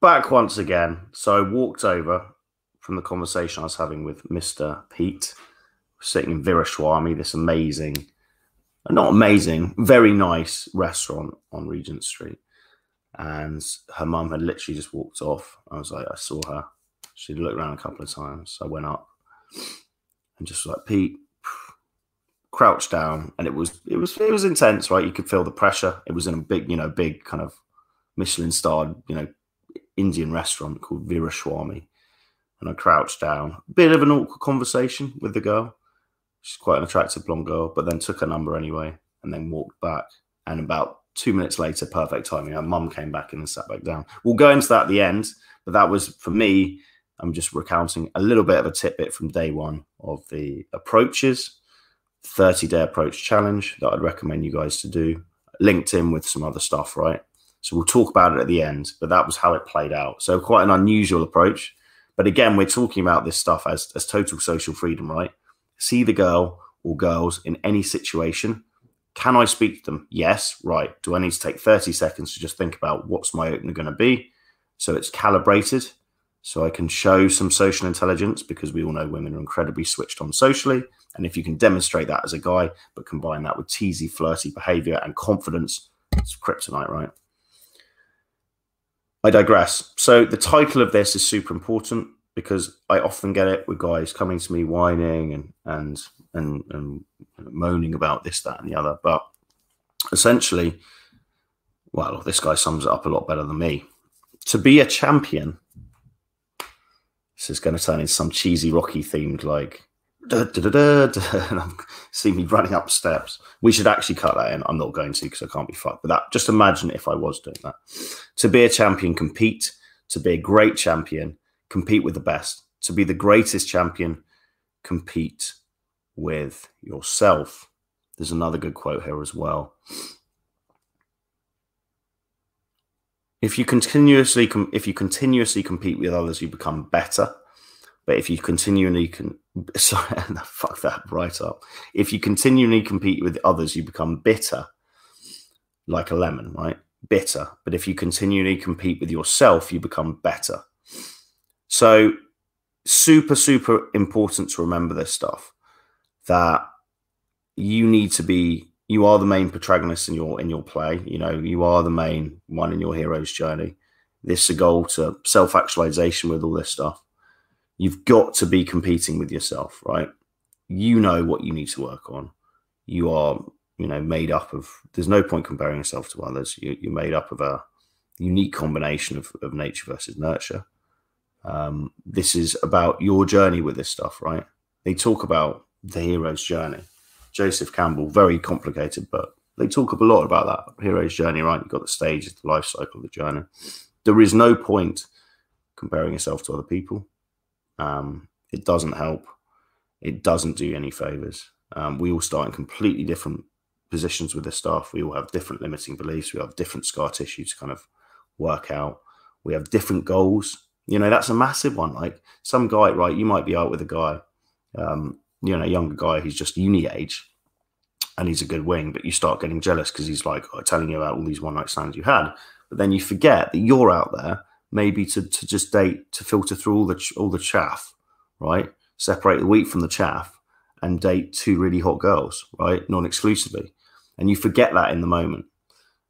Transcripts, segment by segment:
back once again. So I walked over from the conversation I was having with Mr. Pete, sitting in Veeraswamy, this amazing, not amazing, very nice restaurant on Regent Street. And her mum had literally just walked off. I was like, I saw her. She looked around a couple of times. I went up and just like Pete crouched down and it was it was it was intense, right? You could feel the pressure. It was in a big, you know, big kind of Michelin starred, you know, Indian restaurant called Veeraswamy. And I crouched down. Bit of an awkward conversation with the girl. She's quite an attractive blonde girl, but then took her number anyway and then walked back. And about two minutes later, perfect timing, her mum came back and sat back down. We'll go into that at the end, but that was for me. I'm just recounting a little bit of a tidbit from day one of the approaches, 30 day approach challenge that I'd recommend you guys to do, linked in with some other stuff, right? So we'll talk about it at the end, but that was how it played out. So quite an unusual approach. But again, we're talking about this stuff as, as total social freedom, right? See the girl or girls in any situation. Can I speak to them? Yes. Right. Do I need to take 30 seconds to just think about what's my opener going to be? So it's calibrated. So I can show some social intelligence because we all know women are incredibly switched on socially. And if you can demonstrate that as a guy, but combine that with teasy, flirty behavior and confidence, it's kryptonite, right? I digress. So the title of this is super important because I often get it with guys coming to me whining and and and, and moaning about this, that, and the other. But essentially, well, this guy sums it up a lot better than me. To be a champion, this is going to turn into some cheesy Rocky themed like and I'm see me running up steps. We should actually cut that in. I'm not going to because I can't be fucked. But that just imagine if I was doing that. To be a champion, compete. To be a great champion, compete with the best. To be the greatest champion, compete with yourself. There's another good quote here as well. If you continuously com- if you continuously compete with others, you become better. But if you continually can, sorry, fuck that right up. If you continually compete with others, you become bitter, like a lemon, right? Bitter. But if you continually compete with yourself, you become better. So, super, super important to remember this stuff that you need to be you are the main protagonist in your in your play you know you are the main one in your hero's journey this is a goal to self-actualization with all this stuff you've got to be competing with yourself, right? You know what you need to work on. You are, you know, made up of. There's no point comparing yourself to others. You, are made up of a unique combination of, of nature versus nurture. Um, this is about your journey with this stuff, right? They talk about the hero's journey. Joseph Campbell, very complicated, but they talk a lot about that hero's journey, right? You've got the stages, the life cycle the journey. There is no point comparing yourself to other people um, it doesn't help. It doesn't do any favors. Um, we all start in completely different positions with the staff. We all have different limiting beliefs. We have different scar tissue to kind of work out. We have different goals. You know, that's a massive one. Like some guy, right? You might be out with a guy, um, you know, a younger guy who's just uni age and he's a good wing, but you start getting jealous because he's like oh, telling you about all these one night stands you had. But then you forget that you're out there maybe to, to just date to filter through all the all the chaff, right? Separate the wheat from the chaff and date two really hot girls, right? Non-exclusively, and you forget that in the moment,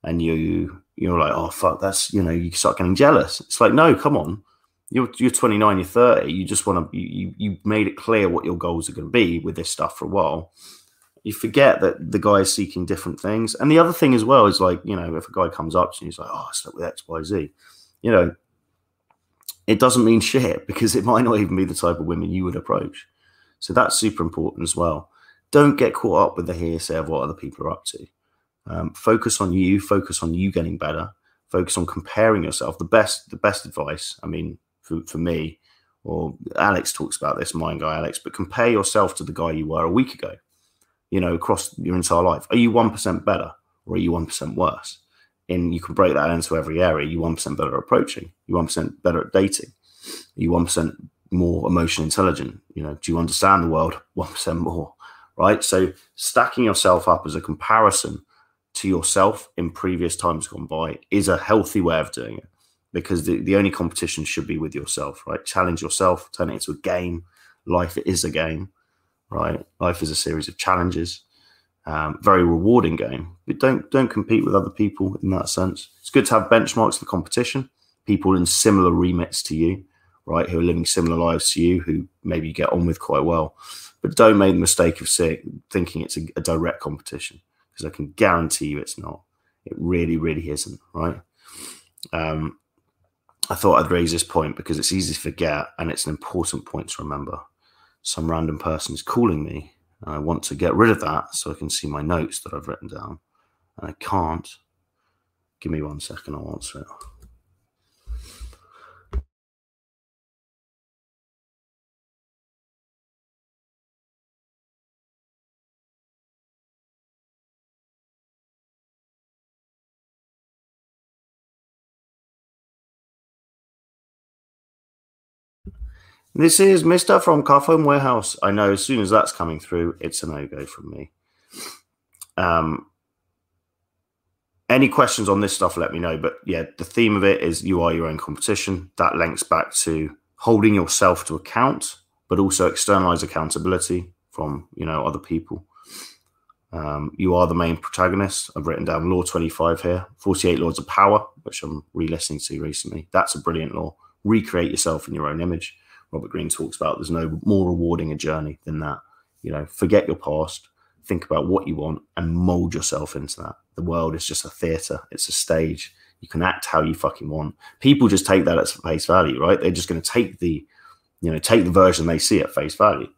and you you're like, oh fuck, that's you know, you start getting jealous. It's like, no, come on, you're you're 29, you're 30. You just want to you you made it clear what your goals are going to be with this stuff for a while. You forget that the guy is seeking different things, and the other thing as well is like, you know, if a guy comes up and he's like, oh, I slept with X, Y, Z, you know, it doesn't mean shit because it might not even be the type of women you would approach. So that's super important as well. Don't get caught up with the hearsay of what other people are up to. Um, focus on you. Focus on you getting better. Focus on comparing yourself. The best, the best advice. I mean, for, for me, or Alex talks about this, mind guy Alex. But compare yourself to the guy you were a week ago. You know, across your entire life. Are you one percent better, or are you one percent worse? In you can break that into every area. You one percent better at approaching. You one percent better at dating. You one percent more emotionally intelligent. You know, do you understand the world? One percent more, right? So stacking yourself up as a comparison to yourself in previous times gone by is a healthy way of doing it because the, the only competition should be with yourself, right? Challenge yourself, turn it into a game. Life is a game, right? Life is a series of challenges. Um, very rewarding game, but don't don't compete with other people in that sense. It's good to have benchmarks for competition, people in similar remits to you, right, who are living similar lives to you, who maybe you get on with quite well. But don't make the mistake of thinking it's a, a direct competition because I can guarantee you it's not. It really, really isn't, right? Um, I thought I'd raise this point because it's easy to forget and it's an important point to remember. Some random person is calling me I want to get rid of that so I can see my notes that I've written down. And I can't. Give me one second, I'll answer it. This is Mr. from Carphone Warehouse. I know as soon as that's coming through, it's a no go from me. Um, any questions on this stuff, let me know. But yeah, the theme of it is you are your own competition. That links back to holding yourself to account, but also externalize accountability from you know other people. Um, you are the main protagonist. I've written down law 25 here, 48 laws of power, which I'm re-listening to recently. That's a brilliant law. Recreate yourself in your own image. Robert Greene talks about there's no more rewarding a journey than that. You know, forget your past, think about what you want, and mold yourself into that. The world is just a theater, it's a stage. You can act how you fucking want. People just take that at face value, right? They're just going to take the, you know, take the version they see at face value.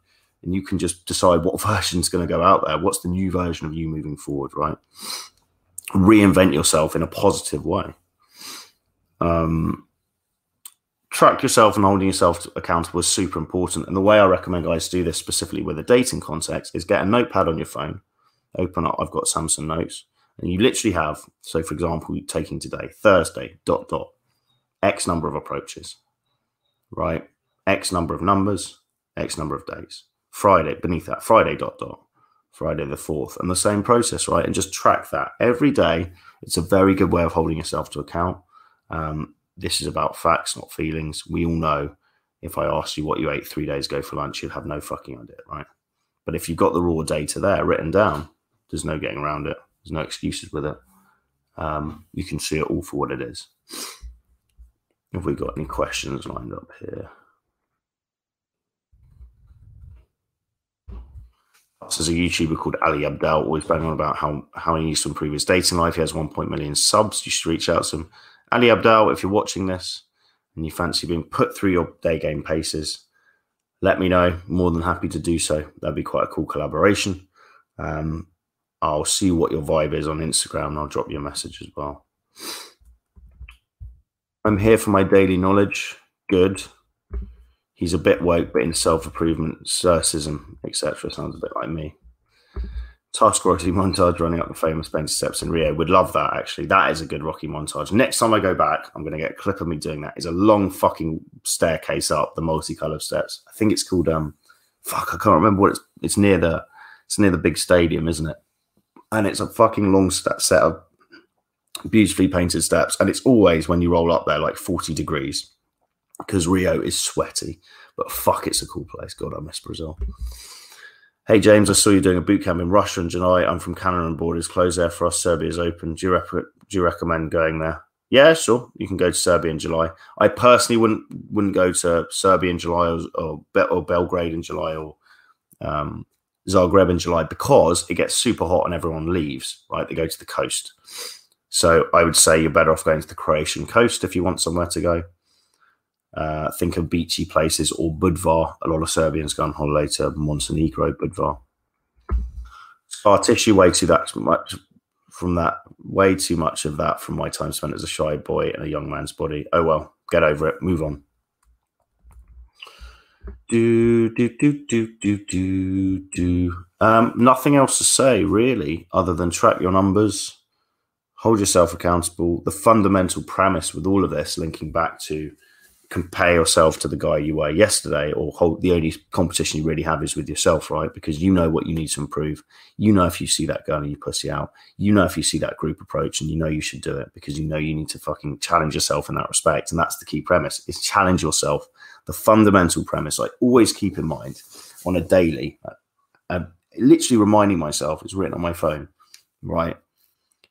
And you can just decide what version is going to go out there. What's the new version of you moving forward, right? Reinvent yourself in a positive way. Um, track yourself and holding yourself accountable is super important. And the way I recommend guys do this specifically with a dating context is get a notepad on your phone, open up. I've got Samsung Notes, and you literally have. So, for example, taking today, Thursday, dot dot, X number of approaches, right? X number of numbers, X number of days. Friday beneath that, Friday dot dot, Friday the fourth, and the same process, right? And just track that every day. It's a very good way of holding yourself to account. Um, this is about facts, not feelings. We all know if I asked you what you ate three days ago for lunch, you'd have no fucking idea, right? But if you've got the raw data there written down, there's no getting around it. There's no excuses with it. Um, you can see it all for what it is. Have we got any questions lined up here? There's a YouTuber called Ali Abdaal, always banging on about how, how he used to improve his dating life. He has 1.1 million subs. You should reach out to him. Ali Abdaal, if you're watching this and you fancy being put through your day game paces, let me know. More than happy to do so. That'd be quite a cool collaboration. Um, I'll see what your vibe is on Instagram and I'll drop you a message as well. I'm here for my daily knowledge. Good. He's a bit woke, but in self improvement, stoicism, etc. Sounds a bit like me. Tusk Rocky montage running up the famous Spencer steps in Rio. Would love that actually. That is a good Rocky montage. Next time I go back, I'm going to get a clip of me doing that. It's a long fucking staircase up the multicolored steps. I think it's called um, fuck, I can't remember what it's. It's near the, it's near the big stadium, isn't it? And it's a fucking long set of beautifully painted steps, and it's always when you roll up there like 40 degrees because Rio is sweaty. But fuck, it's a cool place. God, I miss Brazil. Hey James, I saw you doing a boot camp in Russia in July. I'm from Canada and borders closed there for us. Serbia is open. Do you, rep- do you recommend going there? Yeah, sure. You can go to Serbia in July. I personally wouldn't wouldn't go to Serbia in July or or, or Belgrade in July or um, Zagreb in July because it gets super hot and everyone leaves. Right, they go to the coast. So I would say you're better off going to the Croatian coast if you want somewhere to go. Uh, think of beachy places or Budva. A lot of Serbians go on holiday to Montenegro, Budva. Scar tissue, way too that much from that, way too much of that from my time spent as a shy boy in a young man's body. Oh well, get over it, move on. Do do do do do do do. Um, nothing else to say really, other than track your numbers, hold yourself accountable. The fundamental premise with all of this, linking back to compare yourself to the guy you were yesterday or hold the only competition you really have is with yourself, right? Because you know what you need to improve. You know if you see that girl and you pussy out. You know if you see that group approach and you know you should do it because you know you need to fucking challenge yourself in that respect. And that's the key premise is challenge yourself. The fundamental premise I always keep in mind on a daily, uh, uh, literally reminding myself, it's written on my phone, right?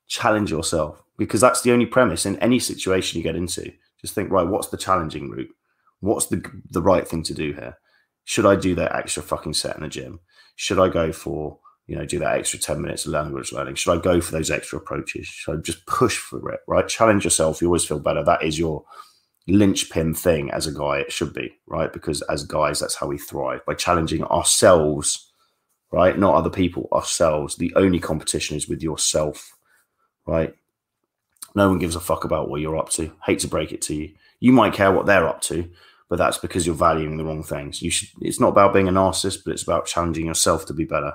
Challenge yourself because that's the only premise in any situation you get into just think, right, what's the challenging route? What's the the right thing to do here? Should I do that extra fucking set in the gym? Should I go for you know do that extra 10 minutes of language learning? Should i go for those extra approaches? Should i just push for it right? Challenge yourself. You always feel better. That is your linchpin thing as a guy it should be right? Because as guys that's how we thrive by challenging ourselves right? Not other people ourselves. The only competition is with yourself right no one gives a fuck about what you're up to. Hate to break it to you. You might care what they're up to, but that's because you're valuing the wrong things. You should. It's not about being a narcissist, but it's about challenging yourself to be better.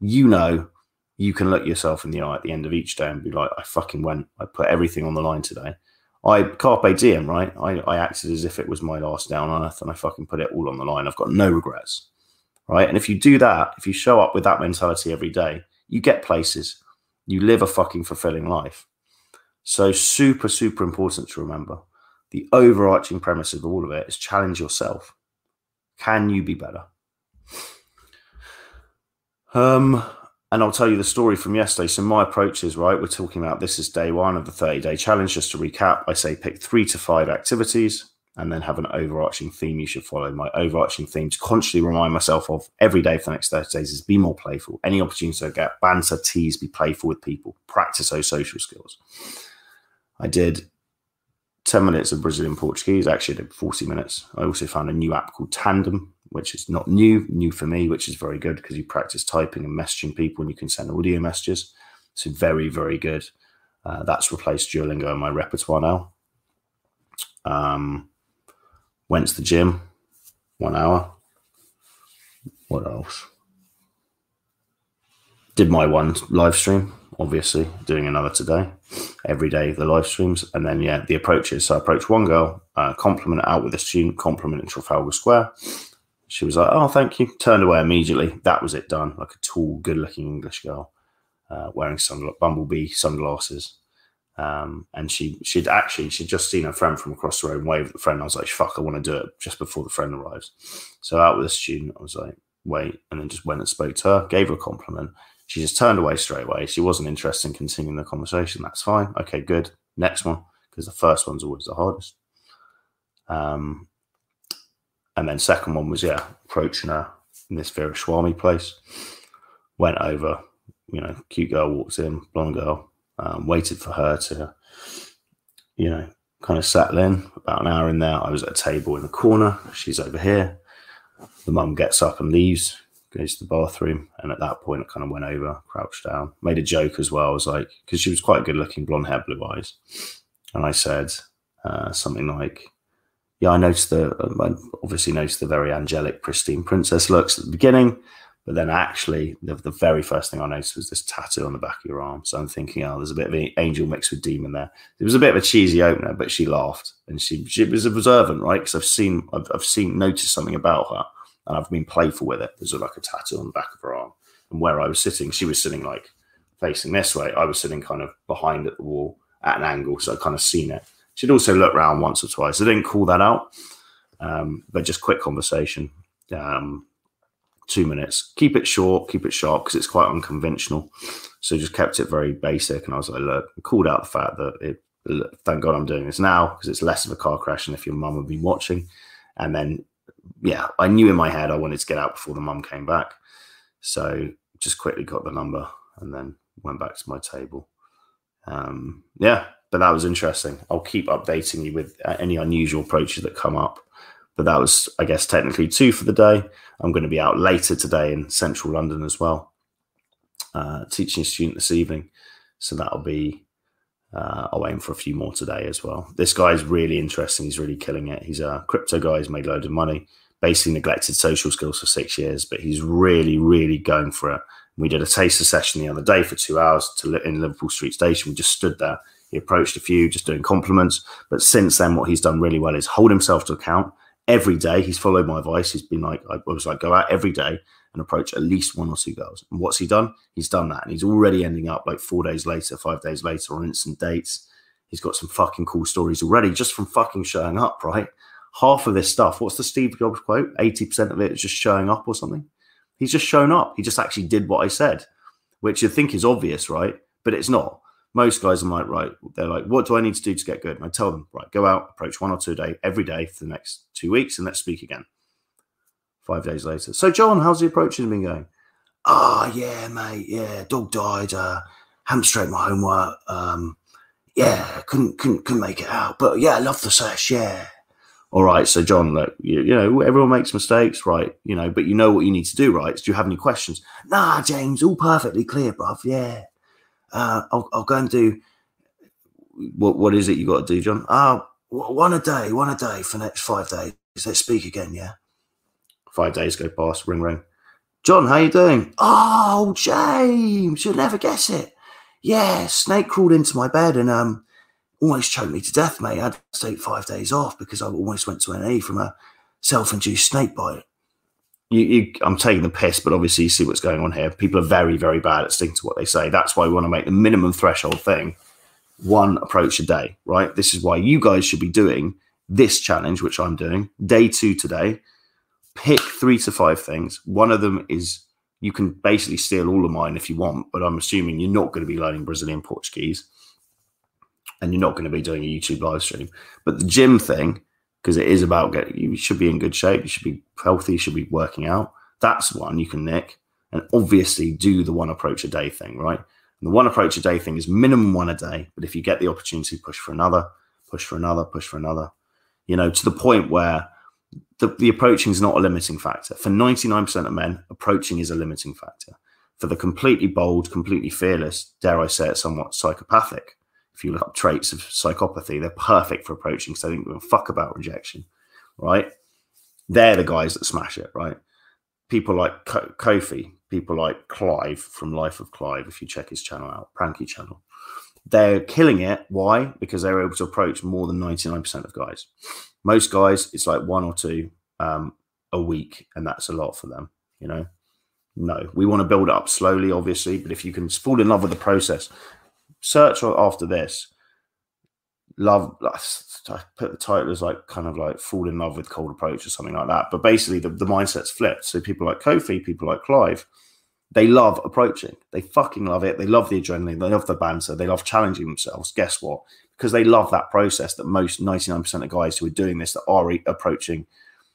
You know, you can look yourself in the eye at the end of each day and be like, "I fucking went. I put everything on the line today. I carpe diem, right? I, I acted as if it was my last day on earth, and I fucking put it all on the line. I've got no regrets, right? And if you do that, if you show up with that mentality every day, you get places. You live a fucking fulfilling life. So, super, super important to remember. The overarching premise of all of it is challenge yourself. Can you be better? Um, and I'll tell you the story from yesterday. So, my approach is right, we're talking about this is day one of the 30 day challenge. Just to recap, I say pick three to five activities and then have an overarching theme you should follow. My overarching theme to constantly remind myself of every day for the next 30 days is be more playful. Any opportunity to get banter, tease, be playful with people, practice those social skills. I did 10 minutes of Brazilian Portuguese. Actually, I did 40 minutes. I also found a new app called Tandem, which is not new, new for me, which is very good because you practice typing and messaging people and you can send audio messages. So, very, very good. Uh, that's replaced Duolingo in my repertoire now. Um, went to the gym, one hour. What else? Did my one live stream, obviously, doing another today every day, the live streams. And then, yeah, the approaches. So I approached one girl, uh, compliment out with a student, compliment in Trafalgar Square. She was like, oh, thank you. Turned away immediately. That was it done. Like a tall, good looking English girl uh, wearing some bumblebee sunglasses. Um, and she she'd actually she'd just seen her friend from across the road and waved at the friend. I was like, fuck, I want to do it just before the friend arrives. So out with a student, I was like, wait, and then just went and spoke to her, gave her a compliment. She just turned away straight away. She wasn't interested in continuing the conversation. That's fine. Okay, good. Next one, because the first one's always the hardest. Um, and then second one was yeah, approaching her in this Swami place. Went over, you know, cute girl walks in, blonde girl. Um, waited for her to, you know, kind of settle in. About an hour in there, I was at a table in the corner. She's over here. The mum gets up and leaves goes to the bathroom. And at that point, I kind of went over, crouched down, made a joke as well. I was like, because she was quite a good looking, blonde hair, blue eyes. And I said uh, something like, yeah, I noticed the, I obviously noticed the very angelic, pristine princess looks at the beginning. But then actually, the, the, very first thing I noticed was this tattoo on the back of your arm. So I'm thinking, oh, there's a bit of an angel mixed with demon there. It was a bit of a cheesy opener, but she laughed and she she was observant, right? Because I've seen, I've, I've seen, noticed something about her and I've been playful with it. There's like a tattoo on the back of her arm, and where I was sitting, she was sitting like facing this way. I was sitting kind of behind at the wall at an angle, so I kind of seen it. She'd also looked around once or twice. I didn't call that out, um, but just quick conversation. Um, two minutes. Keep it short, keep it sharp because it's quite unconventional. So just kept it very basic. And I was like, look, I called out the fact that it, thank God I'm doing this now because it's less of a car crash than if your mum had been watching. And then yeah, I knew in my head I wanted to get out before the mum came back. So just quickly got the number and then went back to my table. Um, yeah, but that was interesting. I'll keep updating you with uh, any unusual approaches that come up. But that was, I guess, technically two for the day. I'm going to be out later today in central London as well, uh, teaching a student this evening. So that'll be uh, I'll aim for a few more today as well. This guy's really interesting. He's really killing it. He's a crypto guy. He's made loads of money. Basically neglected social skills for six years, but he's really, really going for it. We did a taster session the other day for two hours to in Liverpool Street Station. We just stood there. He approached a few just doing compliments. But since then, what he's done really well is hold himself to account every day. He's followed my advice. He's been like, I was like, go out every day and approach at least one or two girls. And what's he done? He's done that. And he's already ending up like four days later, five days later on instant dates. He's got some fucking cool stories already just from fucking showing up, right? Half of this stuff, what's the Steve Jobs quote? 80% of it is just showing up or something. He's just shown up. He just actually did what I said, which you think is obvious, right? But it's not. Most guys are like, right, they're like, what do I need to do to get good? And I tell them, right, go out, approach one or two a day every day for the next two weeks, and let's speak again. Five days later. So, John, how's the approaching been going? Ah, oh, yeah, mate. Yeah, dog died. Uh, haven't my homework. Um, yeah, couldn't couldn't couldn't make it out. But yeah, I love the sesh. Yeah. All right, so John, look, you, you, know, everyone makes mistakes, right? You know, but you know what you need to do, right? Do you have any questions? Nah, James, all perfectly clear, bruv. Yeah, uh, I'll, I'll go and do. What what is it you got to do, John? Ah, one a day, one a day for next five days. Let's speak again, yeah. Five days go past. Ring ring. John, how you doing? Oh, James, you'll never guess it. Yeah, snake crawled into my bed and um almost choked me to death, mate. I had to take five days off because I almost went to an A from a self-induced snake bite. You, you, I'm taking the piss, but obviously you see what's going on here. People are very, very bad at sticking to what they say. That's why we want to make the minimum threshold thing one approach a day, right? This is why you guys should be doing this challenge, which I'm doing, day two today. Pick three to five things. One of them is you can basically steal all of mine if you want, but I'm assuming you're not going to be learning Brazilian Portuguese and you're not going to be doing a YouTube live stream. But the gym thing, because it is about getting, you should be in good shape, you should be healthy, you should be working out. That's one you can nick. And obviously do the one approach a day thing, right? And the one approach a day thing is minimum one a day. But if you get the opportunity, push for another, push for another, push for another, you know, to the point where the, the approaching is not a limiting factor. For 99% of men, approaching is a limiting factor. For the completely bold, completely fearless, dare I say it, somewhat psychopathic, if you look up traits of psychopathy, they're perfect for approaching because they don't give a fuck about rejection, right? They're the guys that smash it, right? People like Kofi, people like Clive from Life of Clive, if you check his channel out, Pranky channel, they're killing it. Why? Because they're able to approach more than 99% of guys. Most guys, it's like one or two um, a week, and that's a lot for them. You know, no, we want to build up slowly, obviously, but if you can fall in love with the process, search after this. Love, I put the title as like kind of like fall in love with cold approach or something like that. But basically, the, the mindset's flipped. So people like Kofi, people like Clive, they love approaching. They fucking love it. They love the adrenaline. They love the banter. They love challenging themselves. Guess what? Because they love that process that most 99% of guys who are doing this that are approaching,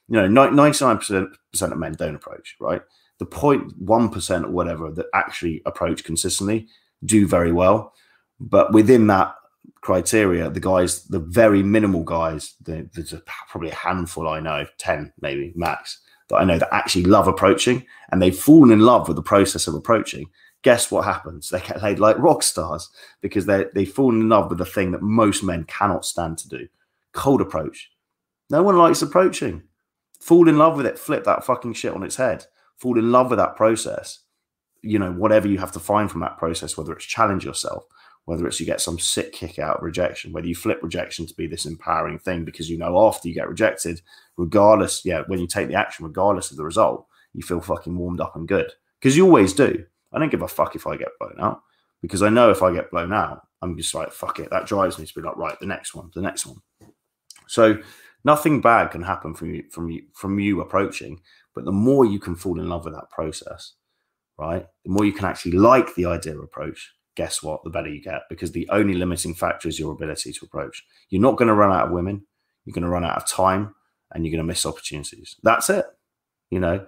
you know, 99% of men don't approach, right? The 0.1% or whatever that actually approach consistently do very well. But within that criteria, the guys, the very minimal guys, the, there's a, probably a handful I know, 10 maybe max, that I know that actually love approaching and they've fallen in love with the process of approaching. Guess what happens? They get laid like rock stars because they they've fallen in love with the thing that most men cannot stand to do. Cold approach. No one likes approaching. Fall in love with it, flip that fucking shit on its head. Fall in love with that process. You know, whatever you have to find from that process, whether it's challenge yourself, whether it's you get some sick kick out of rejection, whether you flip rejection to be this empowering thing because you know after you get rejected, regardless, yeah, when you take the action, regardless of the result, you feel fucking warmed up and good. Because you always do. I don't give a fuck if I get blown out because I know if I get blown out, I'm just like, fuck it. That drives me to be like, right, the next one, the next one. So nothing bad can happen from you, from you, from you approaching, but the more you can fall in love with that process, right, the more you can actually like the idea approach, guess what? The better you get because the only limiting factor is your ability to approach. You're not going to run out of women. You're going to run out of time and you're going to miss opportunities. That's it. You know,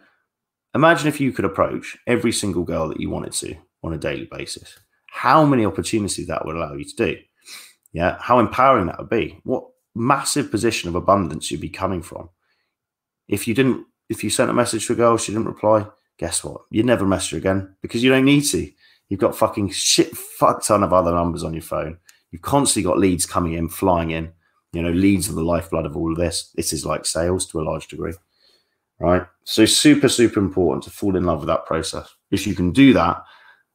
imagine if you could approach every single girl that you wanted to on a daily basis. How many opportunities that would allow you to do? Yeah. How empowering that would be. What massive position of abundance you'd be coming from. If you didn't, if you sent a message to a girl, she didn't reply, guess what? You'd never mess her again because you don't need to. You've got fucking shit fuck ton of other numbers on your phone. You've constantly got leads coming in, flying in. You know, leads are the lifeblood of all of this. This is like sales to a large degree, right? So super, super important to fall in love with that process. If you can do that,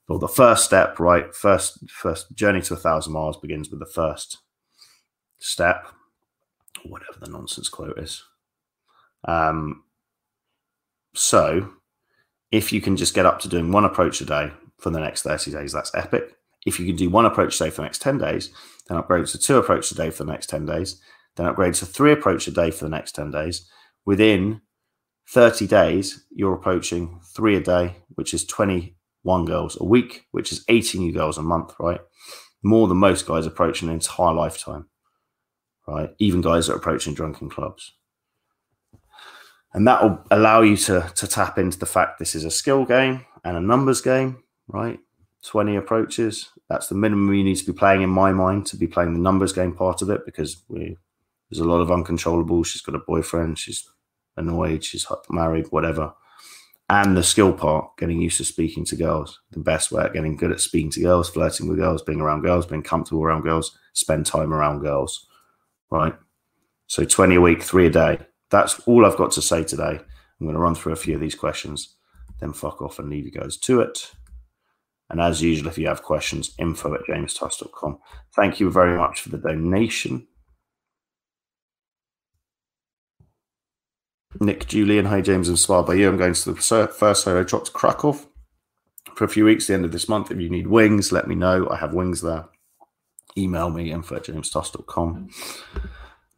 Well, the first step, right? First, first journey to a thousand miles begins with the first step, whatever the nonsense quote is. Um, so, if you can just get up to doing one approach a day for the next 30 days, that's epic. If you can do one approach a day for the next 10 days, then upgrade to two approach a day for the next 10 days, then upgrade to three approach a day for the next 10 days. Within 30 days, you're approaching three a day, which is 21 girls a week, which is 80 new girls a month, right? More than most guys approach an entire lifetime, right? Even guys that are approaching drunken clubs. And that will allow you to, to tap into the fact this is a skill game and a numbers game, right? 20 approaches. That's the minimum you need to be playing in my mind to be playing the numbers game part of it because we, there's a lot of uncontrollable. She's got a boyfriend. She's annoyed. She's married, whatever. And the skill part, getting used to speaking to girls. The best way getting good at speaking to girls, flirting with girls, being around girls, being comfortable around girls, spend time around girls, right? So 20 a week, three a day. That's all I've got to say today. I'm going to run through a few of these questions, then fuck off and leave you guys to it. And as usual, if you have questions, info at jamestusk.com. Thank you very much for the donation. Nick Julian, hi James, inspired by you. I'm going to the first solo drop to Krakow for a few weeks, the end of this month. If you need wings, let me know. I have wings there. Email me, info at jamestusk.com.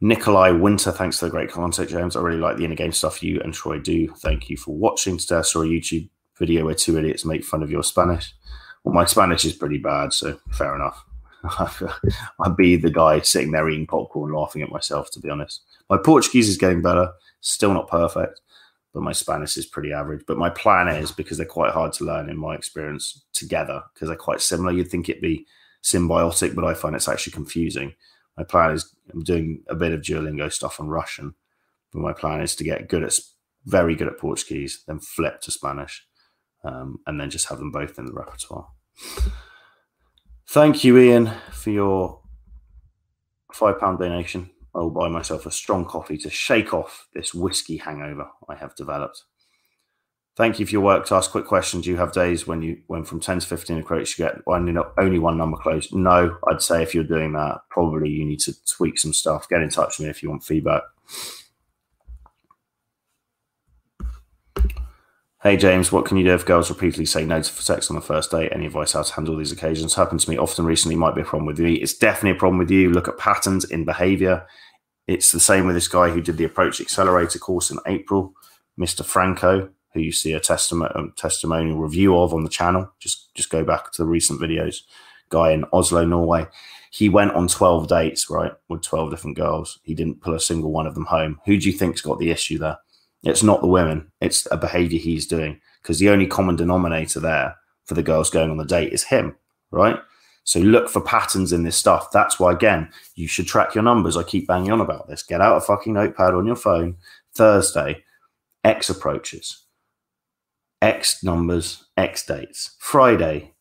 Nikolai Winter, thanks for the great content, James. I really like the inner game stuff you and Troy do. Thank you for watching today. I saw a YouTube video where two idiots make fun of your Spanish. Well, my Spanish is pretty bad, so fair enough. I'd be the guy sitting there eating popcorn, laughing at myself, to be honest. My Portuguese is getting better, still not perfect, but my Spanish is pretty average. But my plan is because they're quite hard to learn in my experience together because they're quite similar. You'd think it'd be symbiotic, but I find it's actually confusing. My plan is I'm doing a bit of Duolingo stuff on Russian, but my plan is to get good at very good at Portuguese, then flip to Spanish, um, and then just have them both in the repertoire. Thank you, Ian, for your five pound donation. I will buy myself a strong coffee to shake off this whiskey hangover I have developed. Thank you for your work to ask Quick questions. You have days when you, when from ten to fifteen approach, you get only only one number closed? No, I'd say if you're doing that, probably you need to tweak some stuff. Get in touch with me if you want feedback. Hey James, what can you do if girls repeatedly say no to sex on the first date? Any advice how to handle these occasions? Happened to me often recently, might be a problem with me. It's definitely a problem with you. Look at patterns in behavior. It's the same with this guy who did the Approach Accelerator course in April, Mr. Franco, who you see a testament, um, testimonial review of on the channel. Just just go back to the recent videos. Guy in Oslo, Norway. He went on 12 dates, right, with 12 different girls. He didn't pull a single one of them home. Who do you think's got the issue there? It's not the women. It's a behavior he's doing because the only common denominator there for the girls going on the date is him, right? So look for patterns in this stuff. That's why, again, you should track your numbers. I keep banging on about this. Get out a fucking notepad on your phone. Thursday, X approaches, X numbers, X dates. Friday,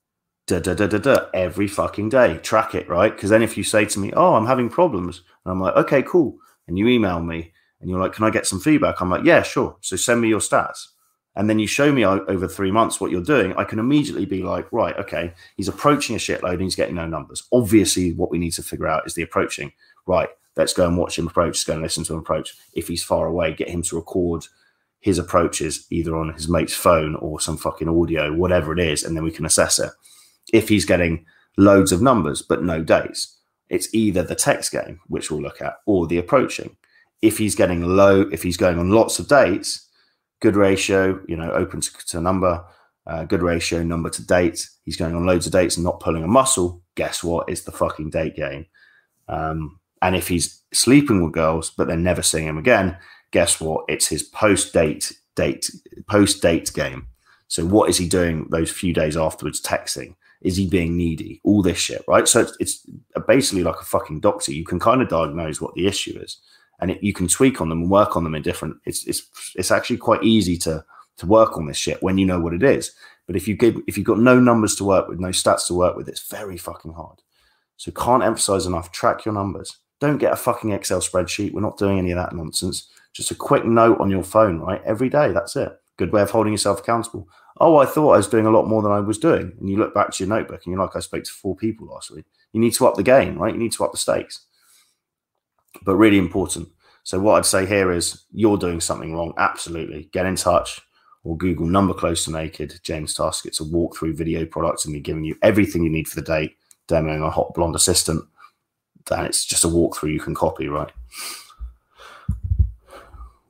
da da da da da. Every fucking day. Track it, right? Because then if you say to me, oh, I'm having problems, and I'm like, okay, cool. And you email me, and you're like, can I get some feedback? I'm like, yeah, sure. So send me your stats. And then you show me over three months what you're doing. I can immediately be like, right, okay, he's approaching a shitload and he's getting no numbers. Obviously, what we need to figure out is the approaching. Right, let's go and watch him approach, let's go and listen to him approach. If he's far away, get him to record his approaches either on his mate's phone or some fucking audio, whatever it is, and then we can assess it. If he's getting loads of numbers but no dates, it's either the text game, which we'll look at, or the approaching if he's getting low, if he's going on lots of dates, good ratio, you know, open to, to number, uh, good ratio, number to date. He's going on loads of dates and not pulling a muscle. Guess what? It's the fucking date game. Um, and if he's sleeping with girls, but then never seeing him again, guess what? It's his post date date post date game. So what is he doing those few days afterwards? Texting. Is he being needy? All this shit, right? So it's, it's basically like a fucking doctor. You can kind of diagnose what the issue is and it, you can tweak on them and work on them in different. It's it's it's actually quite easy to to work on this shit when you know what it is. But if you give if you've got no numbers to work with, no stats to work with, it's very fucking hard. So can't emphasize enough. Track your numbers. Don't get a fucking Excel spreadsheet. We're not doing any of that nonsense. Just a quick note on your phone, right? Every day. That's it. Good way of holding yourself accountable. Oh, I thought I was doing a lot more than I was doing. And you look back to your notebook and you're like, I spoke to four people last week. You need to up the game, right? You need to up the stakes. But really important. So what I'd say here is you're doing something wrong. Absolutely. Get in touch or Google number close to naked, James Tusk. It's a walkthrough video product and we're giving you everything you need for the date, demoing a hot blonde assistant. Then it's just a walkthrough you can copy, right?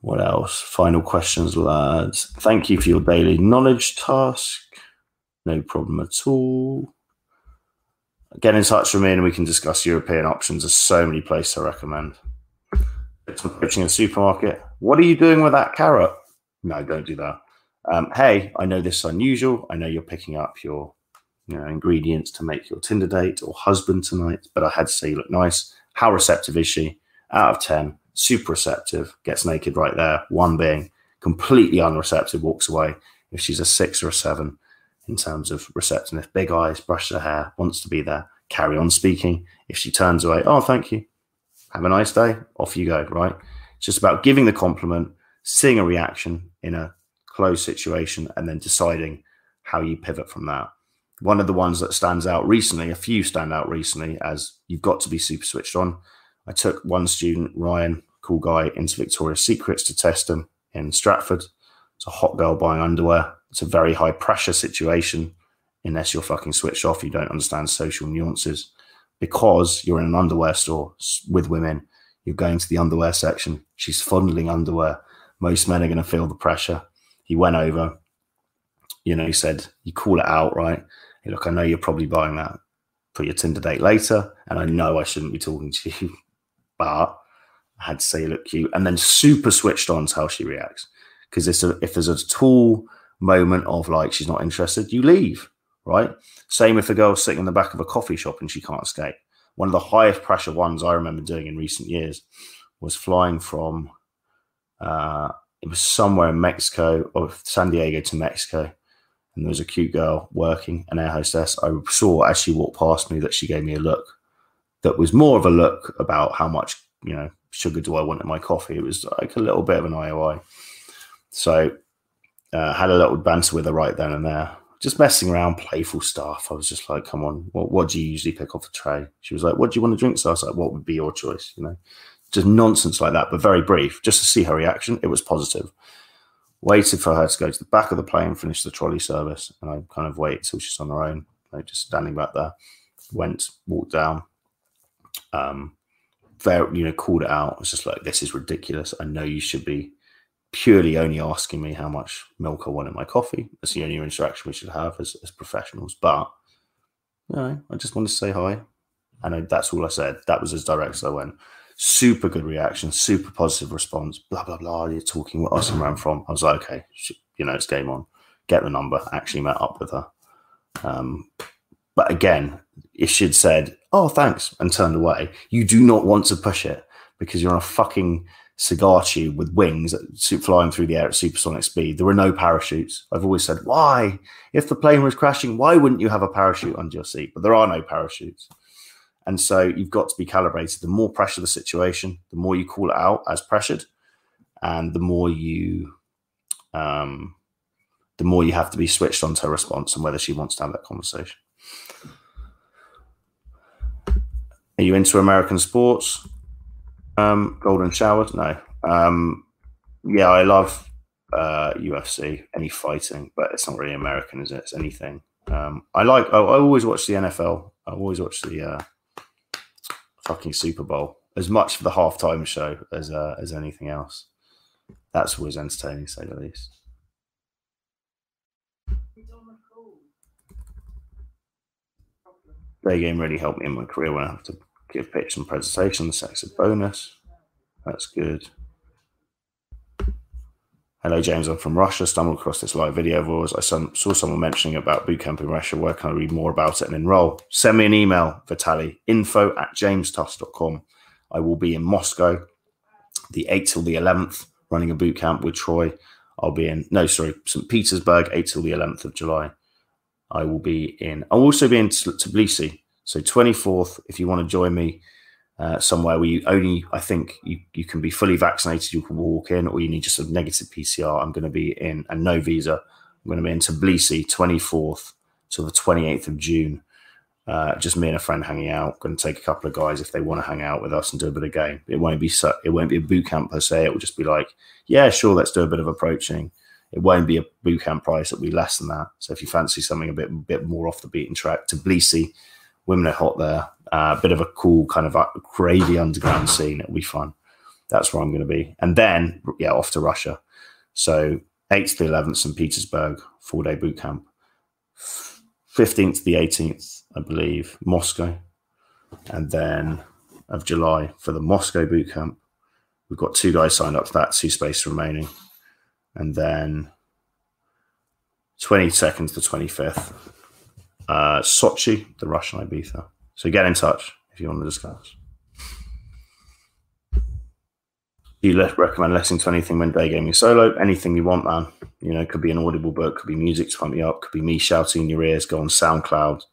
What else? Final questions, lads. Thank you for your daily knowledge Tusk. No problem at all. Get in touch with me and we can discuss European options. There's so many places I recommend. Coaching in the supermarket. What are you doing with that carrot? No, don't do that. Um, hey, I know this is unusual. I know you're picking up your you know, ingredients to make your Tinder date or husband tonight, but I had to say you look nice. How receptive is she? Out of 10, super receptive, gets naked right there. One being completely unreceptive, walks away. If she's a six or a seven in terms of receptiveness, big eyes, brush her hair, wants to be there, carry on speaking. If she turns away, oh, thank you. Have a nice day. Off you go, right? It's just about giving the compliment, seeing a reaction in a closed situation, and then deciding how you pivot from that. One of the ones that stands out recently, a few stand out recently, as you've got to be super switched on. I took one student, Ryan, cool guy, into Victoria's Secrets to test him in Stratford. It's a hot girl buying underwear. It's a very high pressure situation. Unless you're fucking switched off, you don't understand social nuances. Because you're in an underwear store with women, you're going to the underwear section. She's fondling underwear. Most men are going to feel the pressure. He went over, you know, he said, You call it out, right? Hey, look, I know you're probably buying that for your Tinder date later, and I know I shouldn't be talking to you, but I had to say, look cute, and then super switched on to how she reacts. Because if there's a tall moment of like she's not interested, you leave, right? Same if a girl's sitting in the back of a coffee shop and she can't escape. One of the highest pressure ones I remember doing in recent years was flying from, uh, it was somewhere in Mexico or San Diego to Mexico. And there was a cute girl working, an air hostess. I saw as she walked past me that she gave me a look that was more of a look about how much, you know, sugar do I want in my coffee? It was like a little bit of an IOI. So uh, had a little banter with her right then and there. Just messing around, playful stuff. I was just like, come on, what, what do you usually pick off a tray? She was like, what do you want to drink? So I was like, what would be your choice? You know, just nonsense like that, but very brief, just to see her reaction. It was positive. Waited for her to go to the back of the plane, finish the trolley service, and I kind of wait till she's on her own, just standing back there. Went, walked down, um, very, you know, called it out. It's just like, this is ridiculous. I know you should be purely only asking me how much milk I want in my coffee. That's the only interaction we should have as, as professionals. But, you know, I just wanted to say hi. And that's all I said. That was as direct as I went. Super good reaction, super positive response. Blah, blah, blah. You're talking with us what Austin ran from. I was like, okay, you know, it's game on. Get the number. Actually met up with her. Um, but again, if she'd said, oh, thanks, and turned away, you do not want to push it because you're on a fucking cigar tube with wings flying through the air at supersonic speed. There were no parachutes. I've always said, why? If the plane was crashing, why wouldn't you have a parachute under your seat? But there are no parachutes. And so you've got to be calibrated. The more pressure the situation, the more you call it out as pressured, and the more you, um, the more you have to be switched on to her response and whether she wants to have that conversation. Are you into American sports? Um, Golden Showers? No. Um, yeah, I love uh, UFC, any fighting, but it's not really American, is it? It's anything. Um, I like. I, I, always watch the NFL. I always watch the uh, fucking Super Bowl as much for the halftime show as uh, as anything else. That's always entertaining, to say the least. Day game really helped me in my career when I have to give pitch and presentations. That's a bonus. That's good. Hello, James. I'm from Russia. Stumbled across this live video of yours. I saw someone mentioning about bootcamp in Russia. Where can I read more about it and enroll? Send me an email, Vitali, info at jamestusk.com. I will be in Moscow the 8th till the 11th, running a bootcamp with Troy. I'll be in, no, sorry, St. Petersburg, 8th till the 11th of July. I will be in, I'll also be in Tbilisi so 24th, if you want to join me, uh, somewhere where you only, I think, you, you can be fully vaccinated, you can walk in, or you need just a negative PCR. I'm going to be in, and no visa. I'm going to be in Tbilisi, 24th to the 28th of June. Uh, just me and a friend hanging out. Going to take a couple of guys if they want to hang out with us and do a bit of game. It won't be it won't be a boot camp per se. It will just be like, yeah, sure, let's do a bit of approaching. It won't be a boot camp price. It'll be less than that. So if you fancy something a bit bit more off the beaten track, Tbilisi, women are hot there. A uh, bit of a cool kind of crazy underground scene. It'll be fun. That's where I'm going to be. And then, yeah, off to Russia. So 8th to the 11th, St. Petersburg, four day boot camp. 15th to the 18th, I believe, Moscow. And then of July for the Moscow boot camp. We've got two guys signed up for that, two spaces remaining. And then 22nd to 25th, uh, Sochi, the Russian Ibiza. So get in touch if you want to discuss. Do you recommend listening to anything when day gaming solo? Anything you want, man. You know, could be an audible book, could be music to pump you up, could be me shouting in your ears. Go on SoundCloud.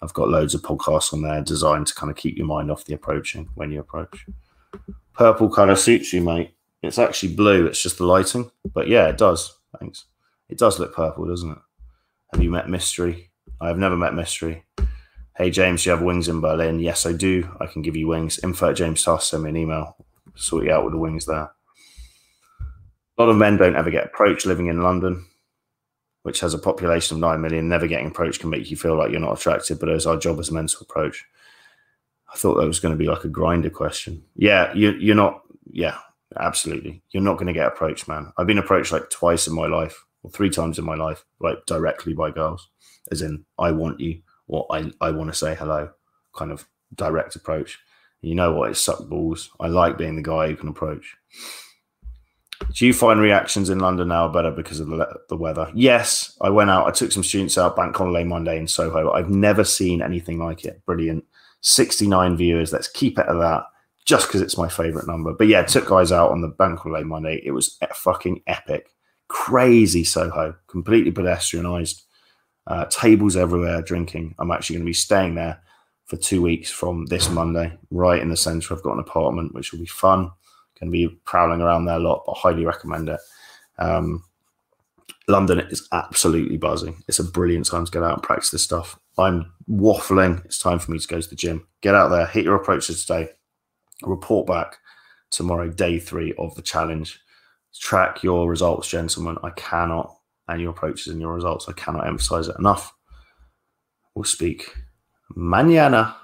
I've got loads of podcasts on there designed to kind of keep your mind off the approaching when you approach. Purple color suits you, mate. It's actually blue. It's just the lighting, but yeah, it does. Thanks. It does look purple, doesn't it? Have you met Mystery? I have never met Mystery. Hey, James, do you have wings in Berlin? Yes, I do. I can give you wings. Info at James Tusk, send me an email. Sort you out with the wings there. A lot of men don't ever get approached living in London, which has a population of 9 million. Never getting approached can make you feel like you're not attractive, but it's our job as men to approach. I thought that was going to be like a Grindr question. Yeah, you, you're not. Yeah, absolutely. You're not going to get approached, man. I've been approached like twice in my life, or three times in my life, like directly by girls, as in, I want you or I, I want to say hello kind of direct approach. You know what? It suck balls. I like being the guy who can approach. Do you find reactions in London now better because of the, the weather? Yes, I went out. I took some students out bank holiday Monday in Soho. I've never seen anything like it. Brilliant. 69 viewers. Let's keep it at that just because it's my favorite number. But yeah, took guys out on the bank holiday Monday. It was fucking epic. Crazy Soho. Completely pedestrianized. Uh, tables everywhere, drinking. I'm actually going to be staying there for two weeks from this Monday, right in the centre. I've got an apartment, which will be fun. Going to be prowling around there a lot, but highly recommend it. Um, London is absolutely buzzing. It's a brilliant time to get out and practice this stuff. I'm waffling. It's time for me to go to the gym. Get out there, hit your approaches today. Report back tomorrow, day three of the challenge. Track your results, gentlemen. I cannot and your approaches and your results. I cannot emphasize it enough. We'll speak mañana.